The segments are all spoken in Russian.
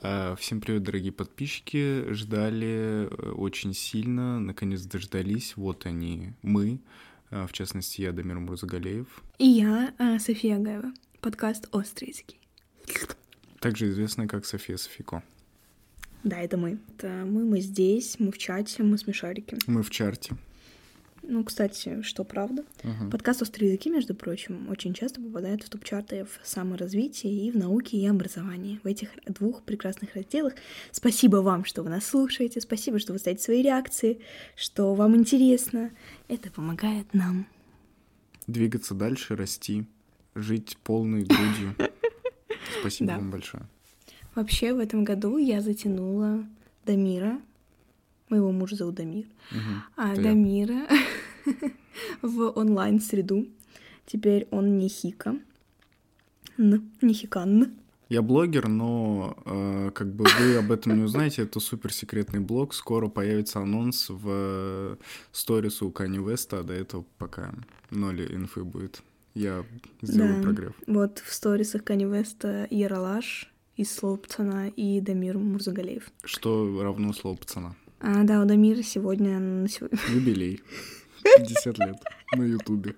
А, всем привет, дорогие подписчики. Ждали э, очень сильно, наконец дождались. Вот они, мы, а, в частности, я, Дамир Мурзагалеев. И я, а, София Агаева. Подкаст «Острый языки». Также известная как София Софико. Да, это мы. Это мы, мы здесь, мы в чате, мы смешарики. Мы в чарте. Ну, кстати, что правда. Ага. Подкаст «Острые языки», между прочим, очень часто попадает в топ-чарты в саморазвитии и в науке и образовании. В этих двух прекрасных разделах. Спасибо вам, что вы нас слушаете, спасибо, что вы ставите свои реакции, что вам интересно. Это помогает нам. Двигаться дальше, расти, жить полной грудью. Спасибо вам большое. Вообще, в этом году я затянула Дамира, моего мужа зовут Дамир, Мгм. а. Дамира в онлайн-среду. Теперь он не хика, Н, не хикан. Я блогер, но э, как бы вы об этом не узнаете, это супер секретный блог. Скоро появится анонс в э, сторис у Кани Веста, а до этого пока ноль инфы будет. Я сделаю Да. прогрев. Вот в сторисах Кани Веста Яралаш из Слоупцана и Дамир Мурзагалеев. Что равно слово пацана? А, да, у Дамира сегодня, на сегодня Юбилей. 50 лет на Ютубе.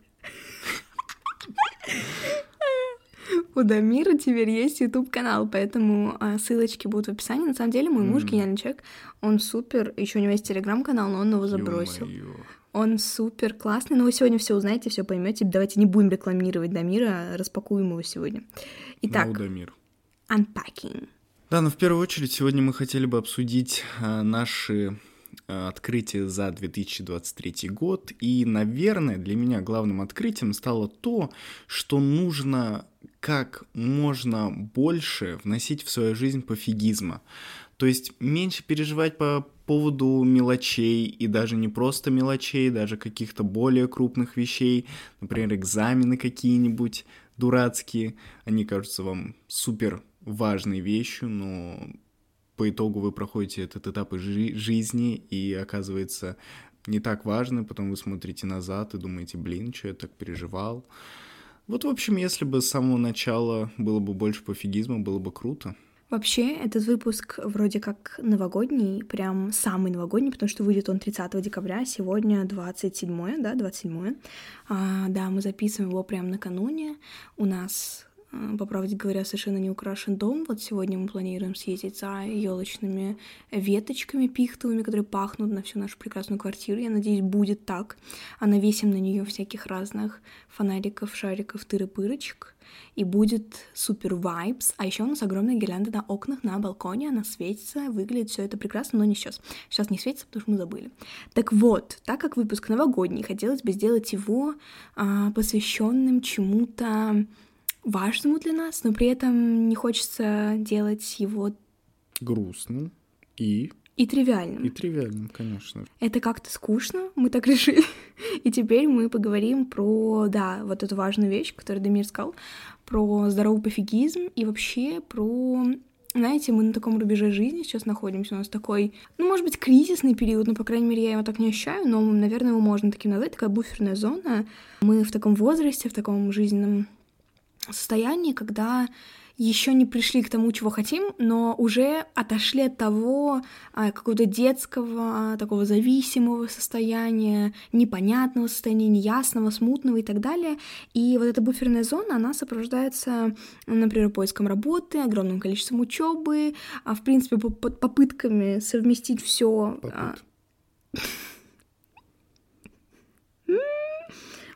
У Дамира теперь есть YouTube канал, поэтому а, ссылочки будут в описании. На самом деле, мой муж Мгм. гениальный человек. Он супер. Еще у него есть телеграм-канал, но он его забросил. Ё-моё. Он супер классный. Но вы сегодня все узнаете, все поймете. Давайте не будем рекламировать Дамира, а распакуем его сегодня. Итак, Наудамир. unpacking. Да, но в первую очередь сегодня мы хотели бы обсудить а, наши а, открытия за 2023 год. И, наверное, для меня главным открытием стало то, что нужно как можно больше вносить в свою жизнь пофигизма. То есть меньше переживать по поводу мелочей, и даже не просто мелочей, даже каких-то более крупных вещей, например, экзамены какие-нибудь дурацкие, они кажутся вам супер важной вещью, но по итогу вы проходите этот этап жи- жизни, и оказывается не так важно, потом вы смотрите назад и думаете, блин, что я так переживал. Вот, в общем, если бы с самого начала было бы больше пофигизма, было бы круто. Вообще, этот выпуск вроде как новогодний, прям самый новогодний, потому что выйдет он 30 декабря, сегодня 27, да, 27. А, да, мы записываем его прям накануне. У нас, по правде говоря, совершенно не украшен дом. Вот сегодня мы планируем съездить за елочными веточками пихтовыми, которые пахнут на всю нашу прекрасную квартиру. Я надеюсь, будет так. А навесим на нее всяких разных фонариков, шариков, тыры-пырочек и будет супер вайбс. А еще у нас огромная гирлянда на окнах, на балконе, она светится, выглядит все это прекрасно, но не сейчас. Сейчас не светится, потому что мы забыли. Так вот, так как выпуск новогодний, хотелось бы сделать его а, посвященным чему-то важному для нас, но при этом не хочется делать его Грустно и, и тривиальным. и тривиальным, конечно. Это как-то скучно, мы так решили. И теперь мы поговорим про, да, вот эту важную вещь, которую Дамир сказал, про здоровый пофигизм и вообще про... Знаете, мы на таком рубеже жизни сейчас находимся, у нас такой, ну, может быть, кризисный период, но, по крайней мере, я его так не ощущаю, но, наверное, его можно таким назвать, такая буферная зона. Мы в таком возрасте, в таком жизненном состоянии, когда еще не пришли к тому, чего хотим, но уже отошли от того а, какого-то детского, такого зависимого состояния, непонятного состояния, неясного, смутного и так далее. И вот эта буферная зона, она сопровождается, например, поиском работы, огромным количеством учебы, а, в принципе, по- по- попытками совместить все. Попыт.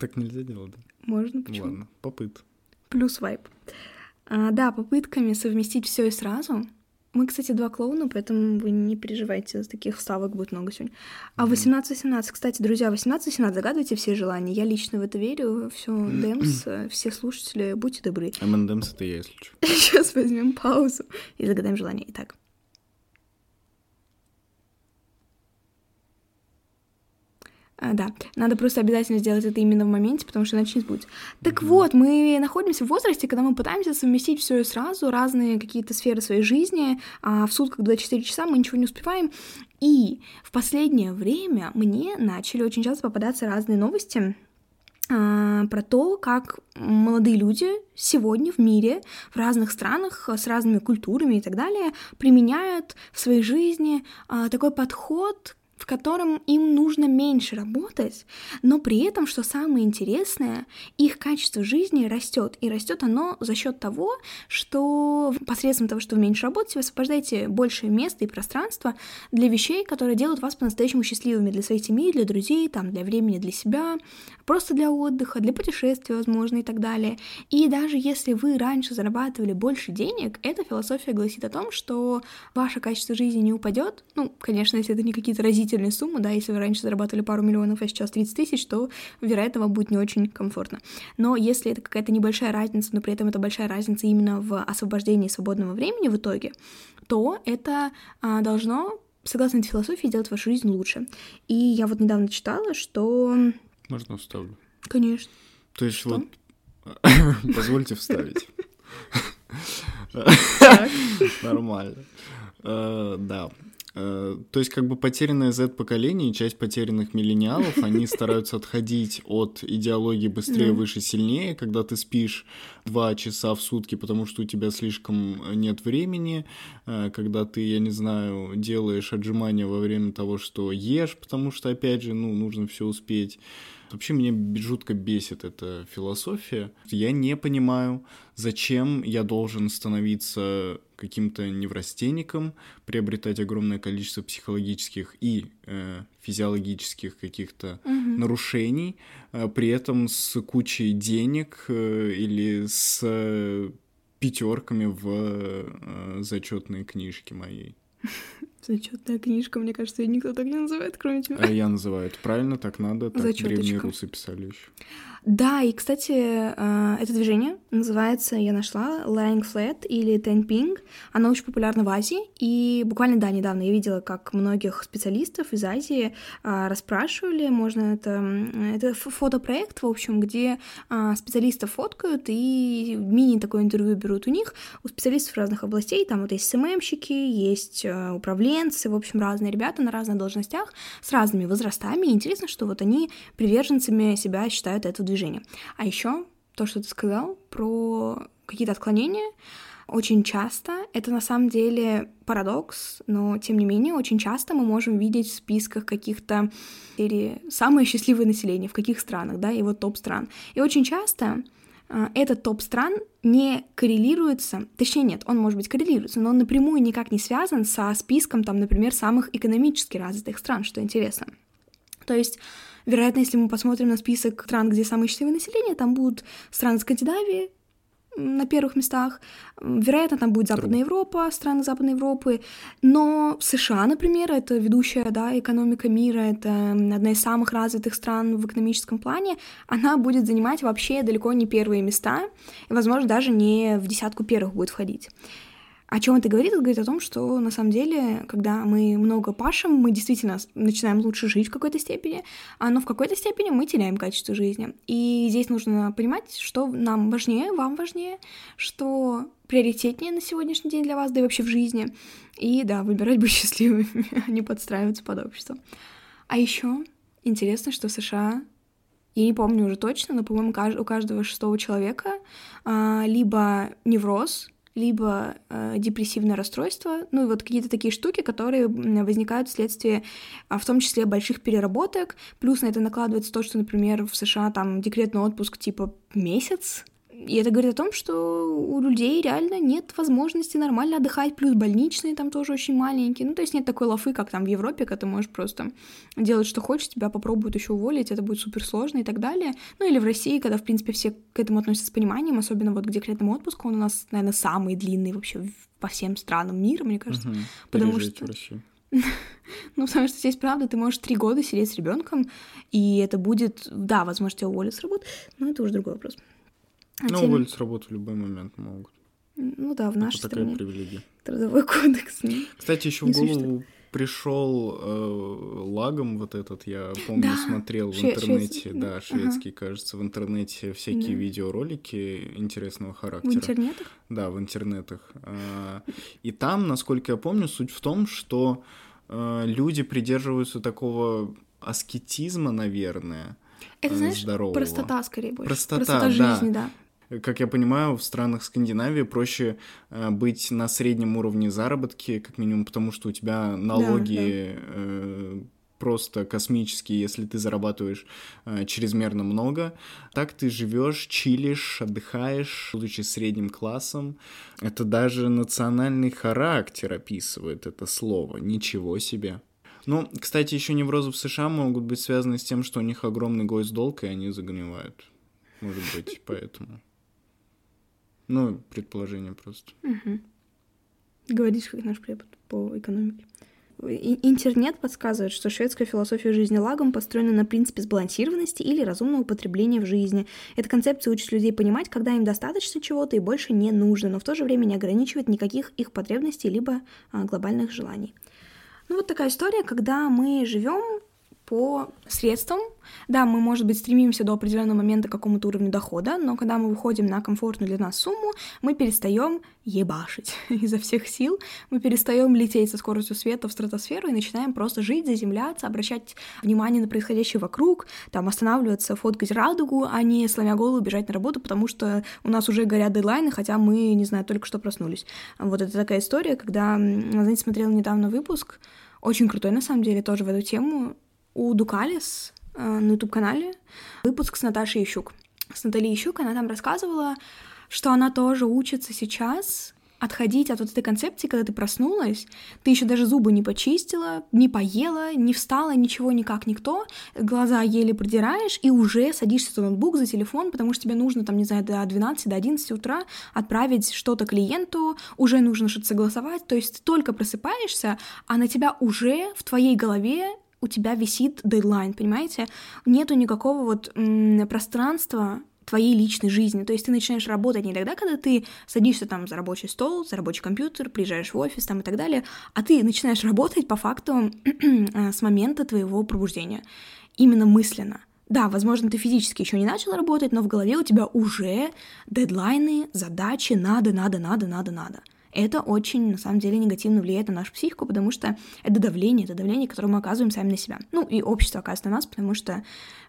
Так нельзя делать, да? Можно, почему? Ладно, попыт. Плюс вайп. А, да, попытками совместить все и сразу. Мы, кстати, два клоуна, поэтому вы не переживайте, таких вставок будет много сегодня. А 18-18, кстати, друзья, 18-18, загадывайте все желания. Я лично в это верю. Все, Дэмс, э, все слушатели, будьте добры. M&M's это я, если что. Сейчас возьмем паузу и загадаем желание. Итак. А, да, надо просто обязательно сделать это именно в моменте, потому что иначе не сбудется. Так вот, мы находимся в возрасте, когда мы пытаемся совместить все и сразу, разные какие-то сферы своей жизни, а в сутках 24 часа мы ничего не успеваем. И в последнее время мне начали очень часто попадаться разные новости, а, про то, как молодые люди сегодня в мире, в разных странах, с разными культурами и так далее, применяют в своей жизни а, такой подход в котором им нужно меньше работать, но при этом, что самое интересное, их качество жизни растет. И растет оно за счет того, что посредством того, что вы меньше работаете, вы освобождаете больше места и пространства для вещей, которые делают вас по-настоящему счастливыми для своей семьи, для друзей, там, для времени для себя, просто для отдыха, для путешествий, возможно, и так далее. И даже если вы раньше зарабатывали больше денег, эта философия гласит о том, что ваше качество жизни не упадет. Ну, конечно, если это не какие-то разительные суммы, да, если вы раньше зарабатывали пару миллионов, а сейчас 30 тысяч, то, вероятно, вам будет не очень комфортно. Но если это какая-то небольшая разница, но при этом это большая разница именно в освобождении свободного времени в итоге, то это а, должно согласно этой философии, делать вашу жизнь лучше. И я вот недавно читала, что можно вставлю? Конечно. То есть Что? вот... Позвольте вставить. Нормально. Э, да. Э, то есть как бы потерянное Z-поколение часть потерянных миллениалов, они стараются отходить от идеологии быстрее, выше, сильнее, когда ты спишь два часа в сутки, потому что у тебя слишком нет времени, э, когда ты, я не знаю, делаешь отжимания во время того, что ешь, потому что, опять же, ну, нужно все успеть. Вообще меня жутко бесит эта философия. Я не понимаю, зачем я должен становиться каким-то неврастенником, приобретать огромное количество психологических и э, физиологических каких-то угу. нарушений, э, при этом с кучей денег э, или с э, пятерками в э, зачетной книжке моей. Зачетная книжка, мне кажется, ее никто так не называет, кроме тебя. А я называю это правильно, так надо, так Зачеточка. древние русы писали еще. Да, и, кстати, э, это движение называется, я нашла, Lying Flat или Tenping. Оно очень популярно в Азии, и буквально, да, недавно я видела, как многих специалистов из Азии э, расспрашивали, можно это... Это фотопроект, в общем, где э, специалистов фоткают, и мини такое интервью берут у них, у специалистов разных областей, там вот есть СММщики, есть управленцы, в общем, разные ребята на разных должностях с разными возрастами, и интересно, что вот они приверженцами себя считают этого движения. А еще то, что ты сказал про какие-то отклонения, очень часто, это на самом деле парадокс, но тем не менее, очень часто мы можем видеть в списках каких-то или самое счастливое население, в каких странах, да, и вот топ стран. И очень часто этот топ стран не коррелируется, точнее нет, он может быть коррелируется, но он напрямую никак не связан со списком, там, например, самых экономически развитых стран, что интересно. То есть Вероятно, если мы посмотрим на список стран, где самое счастливое население, там будут страны Скандинавии на первых местах. Вероятно, там будет Западная Европа, страны Западной Европы. Но США, например, это ведущая да, экономика мира, это одна из самых развитых стран в экономическом плане, она будет занимать вообще далеко не первые места, и, возможно, даже не в десятку первых будет входить. О чем это говорит? Это говорит о том, что на самом деле, когда мы много пашем, мы действительно начинаем лучше жить в какой-то степени, а но в какой-то степени мы теряем качество жизни. И здесь нужно понимать, что нам важнее, вам важнее, что приоритетнее на сегодняшний день для вас, да и вообще в жизни. И да, выбирать быть счастливыми, а не подстраиваться под общество. А еще интересно, что в США я не помню уже точно, но, по-моему, у каждого шестого человека а, либо невроз, либо э, депрессивное расстройство, ну и вот какие-то такие штуки, которые возникают вследствие, а, в том числе, больших переработок, плюс на это накладывается то, что, например, в США там декретный отпуск типа месяц, и это говорит о том, что у людей реально нет возможности нормально отдыхать, плюс больничные там тоже очень маленькие. Ну, то есть нет такой лафы, как там в Европе, когда ты можешь просто делать, что хочешь, тебя попробуют еще уволить, это будет супер сложно и так далее. Ну, или в России, когда, в принципе, все к этому относятся с пониманием, особенно вот к декретному отпуску, он у нас, наверное, самый длинный вообще по всем странам мира, мне кажется. Угу. Потому что... Ну, потому что здесь, правда, ты можешь три года сидеть с ребенком, и это будет, да, возможно, тебя уволят с работы, но это уже другой вопрос. А ну, тем... уволить с работы в любой момент могут. Ну да, в нашей Это стране. такая привилегия. Трудовой кодекс. Ну, Кстати, еще в голову пришел э, лагом вот этот, я помню, да. смотрел в интернете, шведский, да, шведский, ага. кажется, в интернете всякие да. видеоролики интересного характера. В интернетах? Да, в интернетах. Э, и там, насколько я помню, суть в том, что э, люди придерживаются такого аскетизма, наверное, Это, знаешь, здорового. простота скорее больше. Простота, простота да. жизни, да. Как я понимаю, в странах Скандинавии проще э, быть на среднем уровне заработки, как минимум, потому что у тебя налоги э, просто космические, если ты зарабатываешь э, чрезмерно много. Так ты живешь, чилишь, отдыхаешь, будучи средним классом. Это даже национальный характер описывает это слово. Ничего себе. Ну, кстати, еще неврозы в США могут быть связаны с тем, что у них огромный госдолг, и они загнивают. Может быть, поэтому. Ну, предположение просто. Угу. Говоришь, как наш препод по экономике. Интернет подсказывает, что шведская философия жизни лагом построена на принципе сбалансированности или разумного употребления в жизни. Эта концепция учит людей понимать, когда им достаточно чего-то и больше не нужно, но в то же время не ограничивает никаких их потребностей либо а, глобальных желаний. Ну вот такая история, когда мы живем по средствам. Да, мы, может быть, стремимся до определенного момента к какому-то уровню дохода, но когда мы выходим на комфортную для нас сумму, мы перестаем ебашить изо всех сил, мы перестаем лететь со скоростью света в стратосферу и начинаем просто жить, заземляться, обращать внимание на происходящее вокруг, там останавливаться, фоткать радугу, а не сломя голову бежать на работу, потому что у нас уже горят дедлайны, хотя мы, не знаю, только что проснулись. Вот это такая история, когда, знаете, смотрела недавно выпуск, очень крутой, на самом деле, тоже в эту тему, у Дукалис э, на YouTube-канале выпуск с Наташей Ищук. С Натальей Ищук она там рассказывала, что она тоже учится сейчас отходить от вот этой концепции, когда ты проснулась, ты еще даже зубы не почистила, не поела, не встала, ничего никак никто, глаза еле продираешь, и уже садишься за ноутбук, за телефон, потому что тебе нужно, там, не знаю, до 12, до 11 утра отправить что-то клиенту, уже нужно что-то согласовать, то есть ты только просыпаешься, а на тебя уже в твоей голове у тебя висит дедлайн, понимаете? Нету никакого вот м- пространства твоей личной жизни. То есть ты начинаешь работать не тогда, когда ты садишься там за рабочий стол, за рабочий компьютер, приезжаешь в офис там и так далее, а ты начинаешь работать по факту с момента твоего пробуждения. Именно мысленно. Да, возможно, ты физически еще не начал работать, но в голове у тебя уже дедлайны, задачи, надо, надо, надо, надо, надо это очень, на самом деле, негативно влияет на нашу психику, потому что это давление, это давление, которое мы оказываем сами на себя. Ну, и общество оказывает на нас, потому что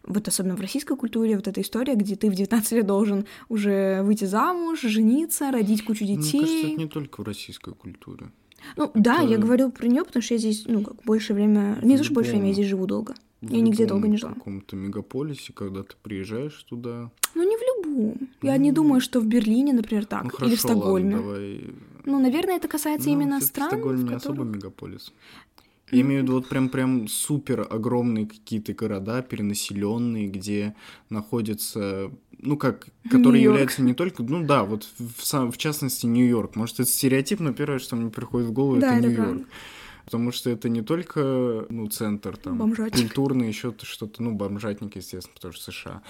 вот особенно в российской культуре вот эта история, где ты в 19 лет должен уже выйти замуж, жениться, родить кучу детей. Мне кажется, это не только в российской культуре. Ну, это... да, я говорю про нее, потому что я здесь, ну, как больше время... Не то, что больше времени, я здесь живу долго. В я нигде долго не жила. В каком-то мегаполисе, когда ты приезжаешь туда... Ну, не в любом. Я mm. не думаю, что в Берлине, например, так. Ну, хорошо, Или в Стокгольме. Ладно, давай ну, наверное, это касается ну, именно стран, Стокгольм не которых... особо мегаполис. Я имею в виду вот прям прям супер огромные какие-то города, перенаселенные, где находятся, ну как, которые являются не только, ну да, вот в, в частности Нью-Йорк. Может это стереотип, но первое, что мне приходит в голову, да, это это Нью-Йорк. Потому что это не только, ну, центр там, Бомжатник. культурный, еще что-то, ну, бомжатник, естественно, потому что США,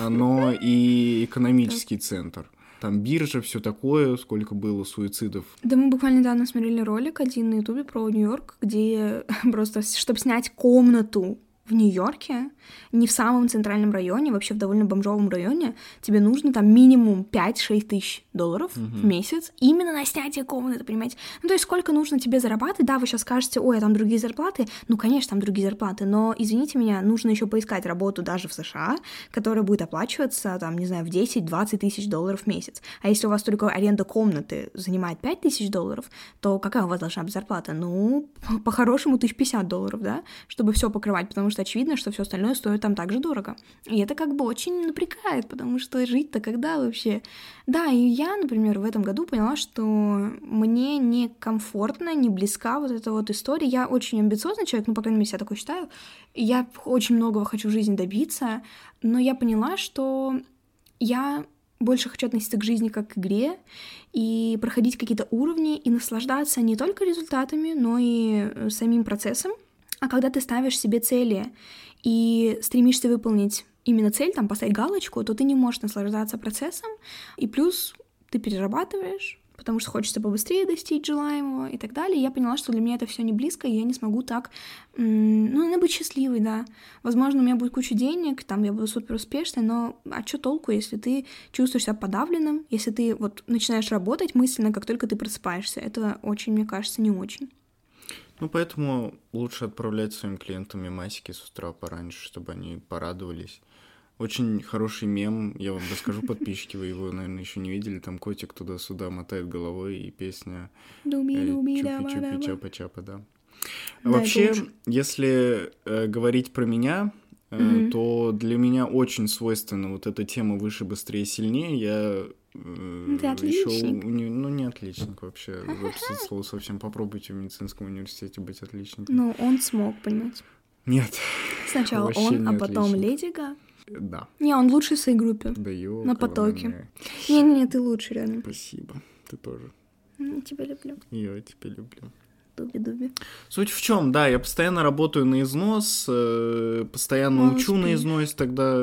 а, но и экономический центр там биржа, все такое, сколько было суицидов. Да мы буквально недавно смотрели ролик один на Ютубе про Нью-Йорк, где просто, чтобы снять комнату в Нью-Йорке, не в самом центральном районе, вообще в довольно бомжовом районе, тебе нужно там минимум 5-6 тысяч долларов Мгм. в месяц именно на снятие комнаты, понимаете? Ну, то есть сколько нужно тебе зарабатывать? Да, вы сейчас скажете, ой, а там другие зарплаты. Ну, конечно, там другие зарплаты, но, извините меня, нужно еще поискать работу даже в США, которая будет оплачиваться, там, не знаю, в 10-20 тысяч долларов в месяц. А если у вас только аренда комнаты занимает 5 тысяч долларов, то какая у вас должна быть зарплата? Ну, по- по-хорошему, 1050 долларов, да, чтобы все покрывать, потому что очевидно, что все остальное стоит там так же дорого. И это как бы очень напрягает, потому что жить-то когда вообще? Да, и я, например, в этом году поняла, что мне некомфортно, не близка вот эта вот история. Я очень амбициозный человек, ну, по крайней мере, я такой считаю. Я очень многого хочу в жизни добиться, но я поняла, что я больше хочу относиться к жизни как к игре и проходить какие-то уровни и наслаждаться не только результатами, но и э, самим процессом. А когда ты ставишь себе цели и стремишься выполнить именно цель, там, поставить галочку, то ты не можешь наслаждаться процессом, и плюс ты перерабатываешь, потому что хочется побыстрее достичь желаемого и так далее. Я поняла, что для меня это все не близко, и я не смогу так, ну, надо быть счастливой, да. Возможно, у меня будет куча денег, там я буду супер успешной, но а что толку, если ты чувствуешь себя подавленным, если ты вот начинаешь работать мысленно, как только ты просыпаешься? Это очень, мне кажется, не очень. Ну, поэтому лучше отправлять своим клиентам мемасики с утра пораньше, чтобы они порадовались. Очень хороший мем, я вам расскажу, подписчики, вы его, наверное, еще не видели. Там котик туда-сюда мотает головой, и песня чупи-чупи, дава-дава. чапа-чапа, да. Вообще, если э, говорить про меня, э, то для меня очень свойственна вот эта тема выше, быстрее, сильнее. Я э, ты ещё отличник. уни- ну, не отличник вообще. Вообще слово совсем попробуйте в медицинском университете быть отличником. Ну, он смог, понимаете. Нет. Сначала он, а потом. Леди Гага. Да. Не, он лучший в своей группе. Да На потоке. Не-не-не, ты лучший, реально. Спасибо. Ты тоже. М, Тебя люблю. Я тебя люблю. Дуби-дуби. Суть в чем, да, я постоянно работаю на износ, э, постоянно Мало учу на спишь. износ, тогда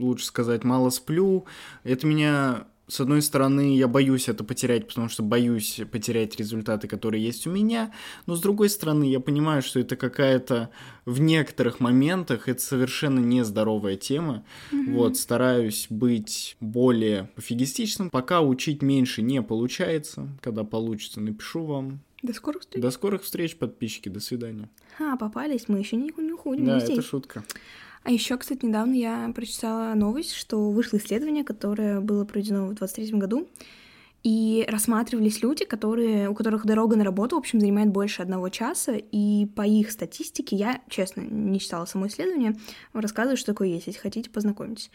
лучше сказать мало сплю. Это меня, с одной стороны, я боюсь это потерять, потому что боюсь потерять результаты, которые есть у меня, но с другой стороны, я понимаю, что это какая-то в некоторых моментах это совершенно нездоровая тема. Вот, стараюсь быть более пофигистичным. Пока учить меньше не получается. Когда получится, напишу вам. До скорых встреч. До скорых встреч, подписчики. До свидания. А, попались, мы еще не, не уходим. Да, мы это шутка. А еще, кстати, недавно я прочитала новость, что вышло исследование, которое было проведено в 2023 году, и рассматривались люди, которые, у которых дорога на работу, в общем, занимает больше одного часа, и по их статистике, я, честно, не читала само исследование, рассказываю, что такое есть, если хотите, познакомитесь.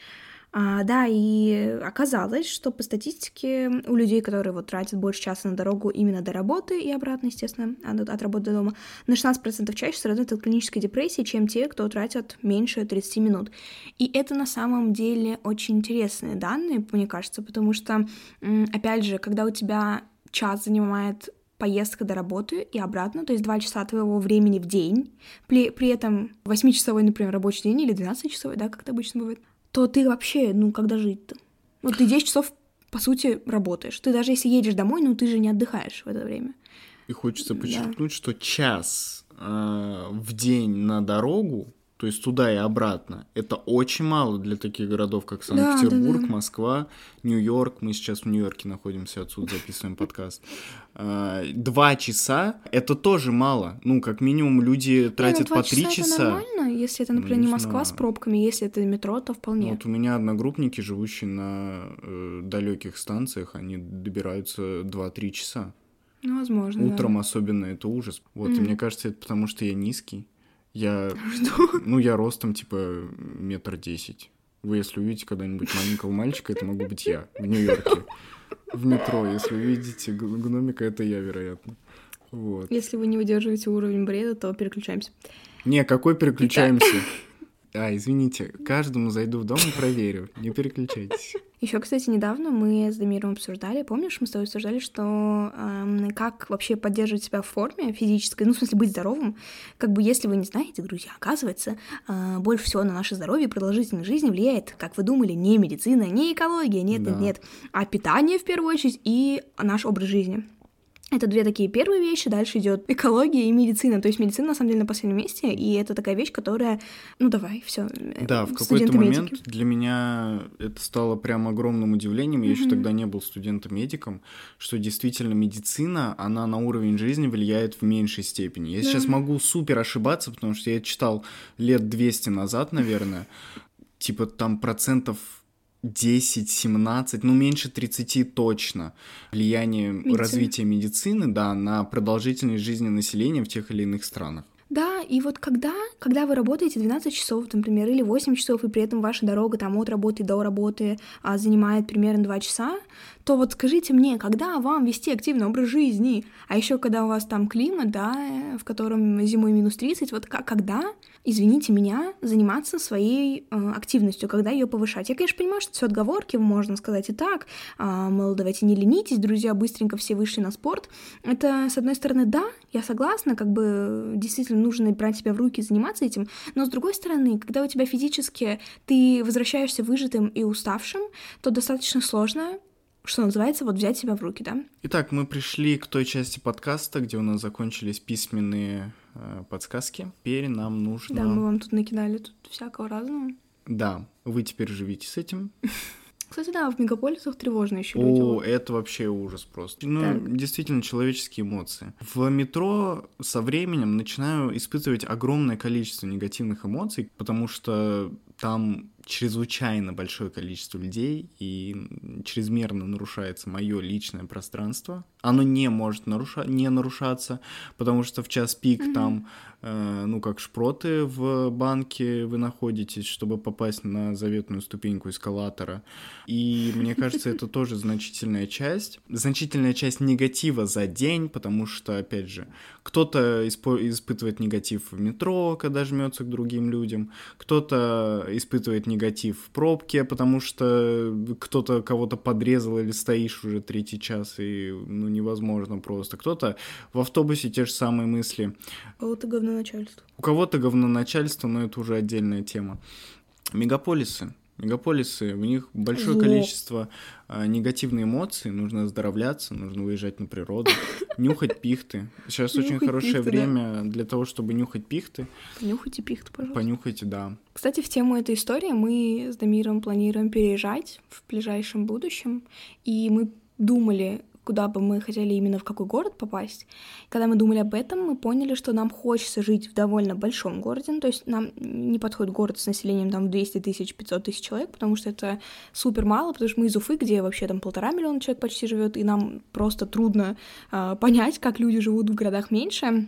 А, да, и оказалось, что по статистике у людей, которые вот тратят больше часа на дорогу именно до работы и обратно, естественно, от, от работы до дома, на 16% чаще страдают от клинической депрессии, чем те, кто тратят меньше 30 минут. И это на самом деле очень интересные данные, мне кажется, потому что, опять же, когда у тебя час занимает поездка до работы и обратно, то есть 2 часа твоего времени в день, при, при этом 8-часовой, например, рабочий день или 12-часовой, да, как это обычно бывает, то ты вообще, ну, когда жить-то? Вот ты 10 часов, по сути, работаешь. Ты даже если едешь домой, ну, ты же не отдыхаешь в это время. И хочется Да. подчеркнуть, что час э, в день на дорогу, то есть туда и обратно, это очень мало для таких городов, как Да, Санкт-Петербург, да, да. Москва, Нью-Йорк. Мы сейчас в Нью-Йорке находимся, отсюда записываем подкаст. Э, Два часа — это тоже мало. Ну, как минимум, люди тратят ну, два по три часа. нормально, если это, Ну, например, не не Москва с пробками, если это метро, то вполне. Вот у меня одногруппники, живущие на далеких станциях, они добираются 2-3 часа. Ну, возможно, да. Утром особенно это ужас. Вот, и мне кажется, это потому что я низкий. Я, Что? ну, я ростом типа метр десять. Вы, если увидите когда-нибудь маленького мальчика, это могу быть я в Нью-Йорке. В метро, если увидите гномика, это я, вероятно. Вот. Если вы не выдерживаете уровень бреда, то переключаемся. Не, какой переключаемся? А, извините, каждому зайду в дом и проверю. Не переключайтесь. Еще, кстати, недавно мы с Дамиром обсуждали, помнишь, мы с тобой обсуждали, что эм, как вообще поддерживать себя в форме физической, ну, в смысле, быть здоровым. Как бы, если вы не знаете, друзья, оказывается, э, больше всего на наше здоровье и продолжительность жизни влияет, как вы думали, не медицина, не экология, нет, Да. нет, нет, а питание в первую очередь и наш образ жизни. Это две такие первые вещи, дальше идет экология и медицина. То есть медицина на самом деле на последнем месте, и это такая вещь, которая, ну давай, все. Да, в какой-то момент для меня это стало прям огромным удивлением. Я еще Мгм. тогда не был студентом-медиком, что действительно медицина, она на уровень жизни влияет в меньшей степени. Я Да. сейчас могу супер ошибаться, потому что я читал лет 200 назад, наверное, типа там процентов 10-17, ну меньше 30 точно, влияние Медицина. развития медицины, да, на продолжительность жизни населения в тех или иных странах. Да, и вот когда, когда вы работаете 12 часов, например, или 8 часов, и при этом ваша дорога там от работы до работы а, занимает примерно 2 часа, то вот скажите мне, когда вам вести активный образ жизни? А еще когда у вас там климат, да, э, в котором зимой минус 30, вот к- когда, извините меня, заниматься своей э, активностью, когда ее повышать? Я, конечно, понимаю, что все отговорки, можно сказать и так, а, мол, давайте не ленитесь, друзья, быстренько все вышли на спорт. Это, с одной стороны, да, я согласна, как бы действительно нужно брать себя в руки и заниматься этим, но с другой стороны, когда у тебя физически ты возвращаешься выжатым и уставшим, то достаточно сложно что называется, вот взять себя в руки, да? Итак, мы пришли к той части подкаста, где у нас закончились письменные э, подсказки. Теперь нам нужно... Да, мы вам тут накидали тут всякого разного. Да, вы теперь живите с этим. Кстати, да, в мегаполисах тревожно еще люди. О, это вообще ужас просто. Ну, Так. действительно, человеческие эмоции. В метро со временем начинаю испытывать огромное количество негативных эмоций, потому что там чрезвычайно большое количество людей, и чрезмерно нарушается мое личное пространство. Оно не может наруша... не нарушаться, потому что в час пик Мгм. там, э, ну, как шпроты в банке вы находитесь, чтобы попасть на заветную ступеньку эскалатора. И мне кажется, это тоже значительная часть. Значительная часть негатива за день, потому что, опять же, кто-то испо- испытывает негатив в метро, когда жмется к другим людям, кто-то испытывает негатив в пробке, потому что кто-то кого-то подрезал или стоишь уже третий час, и ну, невозможно просто. Кто-то в автобусе те же самые мысли. Вот и говно начальство. У кого-то говноначальство, но это уже отдельная тема. Мегаполисы. Мегаполисы, в них большое Зло. количество а, негативной эмоций, нужно оздоровляться, нужно выезжать на природу, нюхать пихты. Сейчас очень хорошее пихты, время для того, чтобы нюхать пихты. Понюхайте пихту, пожалуйста. Понюхайте, да. Кстати, в тему этой истории мы с Дамиром планируем переезжать в ближайшем будущем, и мы думали, куда бы мы хотели именно в какой город попасть. Когда мы думали об этом, мы поняли, что нам хочется жить в довольно большом городе, ну, то есть нам не подходит город с населением там в 200 тысяч, 500 тысяч человек, потому что это супер мало, потому что мы из Уфы, где вообще там полтора миллиона человек почти живет, и нам просто трудно а, понять, как люди живут в городах меньше.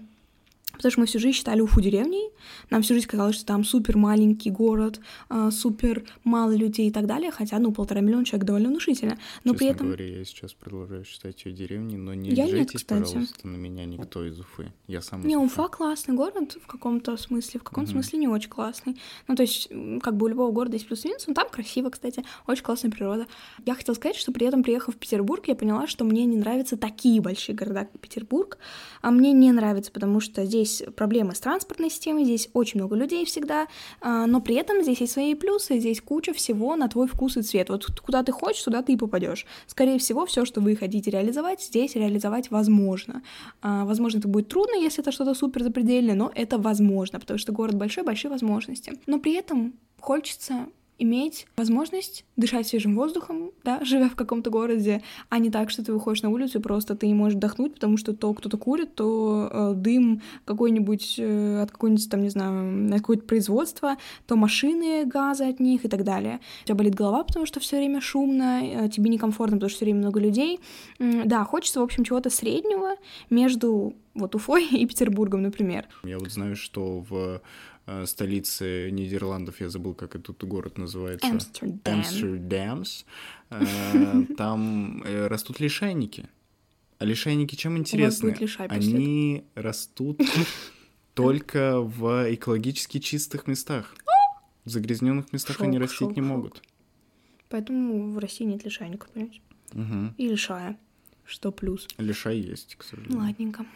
Потому что мы всю жизнь считали Уфу деревней, нам всю жизнь казалось, что там супер маленький город, а, супер мало людей и так далее, хотя, ну, полтора миллиона человек довольно внушительно. Но Честно при этом... говоря, я сейчас продолжаю считать ее деревней, но не Я нет, житесь, кстати. пожалуйста, на меня никто из Уфы. Я сам Не. Уфа классный город в каком-то смысле, в каком-то Мгм. смысле не очень классный. Ну, то есть, как бы у любого города есть плюс и минус, но там красиво, кстати, очень классная природа. Я хотела сказать, что при этом, приехав в Петербург, я поняла, что мне не нравятся такие большие города, как Петербург, а мне не нравится, потому что здесь проблемы с транспортной системой, здесь очень много людей всегда, а, но при этом здесь есть свои плюсы, здесь куча всего на твой вкус и цвет. Вот куда ты хочешь, туда ты и попадешь. Скорее всего, все, что вы хотите реализовать, здесь реализовать возможно. А, Возможно, это будет трудно, если это что-то супер запредельное, но это возможно, потому что город большой, большие возможности. Но при этом хочется иметь возможность дышать свежим воздухом, да, живя в каком-то городе, а не так, что ты выходишь на улицу и просто ты не можешь вдохнуть, потому что то кто-то курит, то э, дым какой-нибудь э, от какой-нибудь там, не знаю, от какое-то производства, то машины, газы от них и так далее. У тебя болит голова, потому что все время шумно, э, тебе некомфортно, потому что все время много людей. М, Да, хочется, в общем, чего-то среднего между вот Уфой и Петербургом, например. Я вот знаю, что в э, столице Нидерландов, я забыл, как этот город называется. Амстердам. Амстердамс. Э, Там э, растут лишайники. А лишайники чем интересны? Они растут только в экологически чистых местах. В загрязненных местах они растить шок, не шок. могут. Поэтому в России нет лишайников, понимаете? И лишая. Что плюс? Лишай есть, к сожалению. Ладненько.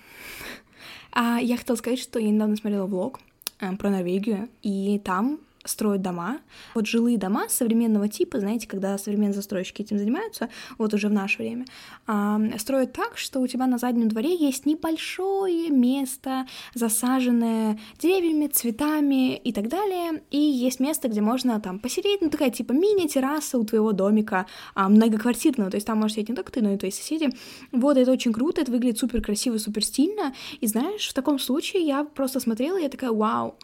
А я хотела сказать, что я недавно смотрела влог про Норвегию, и там строят дома. Вот жилые дома современного типа, знаете, когда современные застройщики этим занимаются, вот уже в наше время, а, строят так, что у тебя на заднем дворе есть небольшое место, засаженное деревьями, цветами и так далее, и есть место, где можно там посидеть, ну такая типа мини-терраса у твоего домика, а, многоквартирного, то есть там можешь сидеть не только ты, но и твои соседи. Вот, это очень круто, это выглядит супер красиво, супер стильно, и знаешь, в таком случае я просто смотрела, и я такая, вау,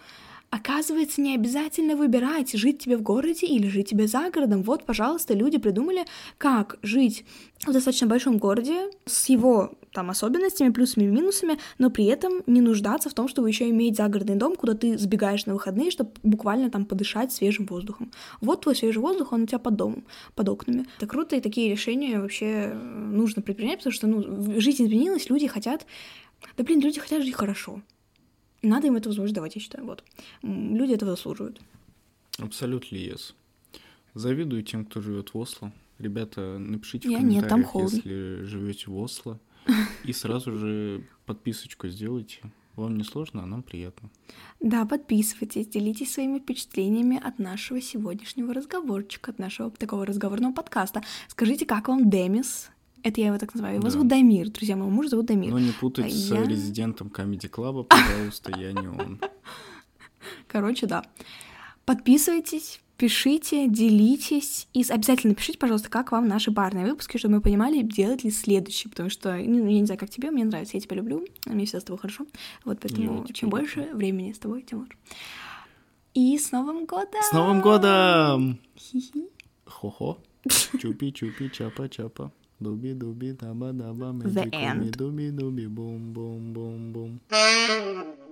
Оказывается, не обязательно выбирать, жить тебе в городе или жить тебе за городом. Вот, пожалуйста, люди придумали, как жить в достаточно большом городе с его там особенностями, плюсами и минусами, но при этом не нуждаться в том, чтобы еще иметь загородный дом, куда ты сбегаешь на выходные, чтобы буквально там подышать свежим воздухом. Вот твой свежий воздух, он у тебя под домом, под окнами. Это круто, и такие решения вообще э, нужно предпринять, потому что, ну, жизнь изменилась, люди хотят... Да, блин, люди хотят жить хорошо. Надо им эту возможность давать, я считаю. Вот. Люди этого заслуживают. Абсолютно yes. Завидую тем, кто живет в Осло. Ребята, напишите в Я нет, там комментариях, холодно. если живете в Осло, и сразу же подписочку сделайте. Вам не сложно, а нам приятно. Да, подписывайтесь, делитесь своими впечатлениями от нашего сегодняшнего разговорчика, от нашего такого разговорного подкаста. Скажите, как вам Демис? Это я его так называю. Его Да. зовут Дамир, друзья, моего мужа зовут Дамир. Но не путать с я- резидентом Comedy Club, пожалуйста, я не он. Короче, да. Подписывайтесь, Пишите, делитесь и обязательно пишите, пожалуйста, как вам наши барные выпуски, чтобы мы понимали, делать ли следующий, потому что, ну, я не знаю, как тебе, мне нравится, я тебя люблю, мне всегда с тобой хорошо, вот поэтому чем больше времени с тобой, тем лучше. И с Новым годом! С Новым годом! Хи-хи. Хо-хо. Чупи-чупи, чапа-чапа. Doobie doobie dabba dabba. The and. Doobie doobie boom boom boom boom.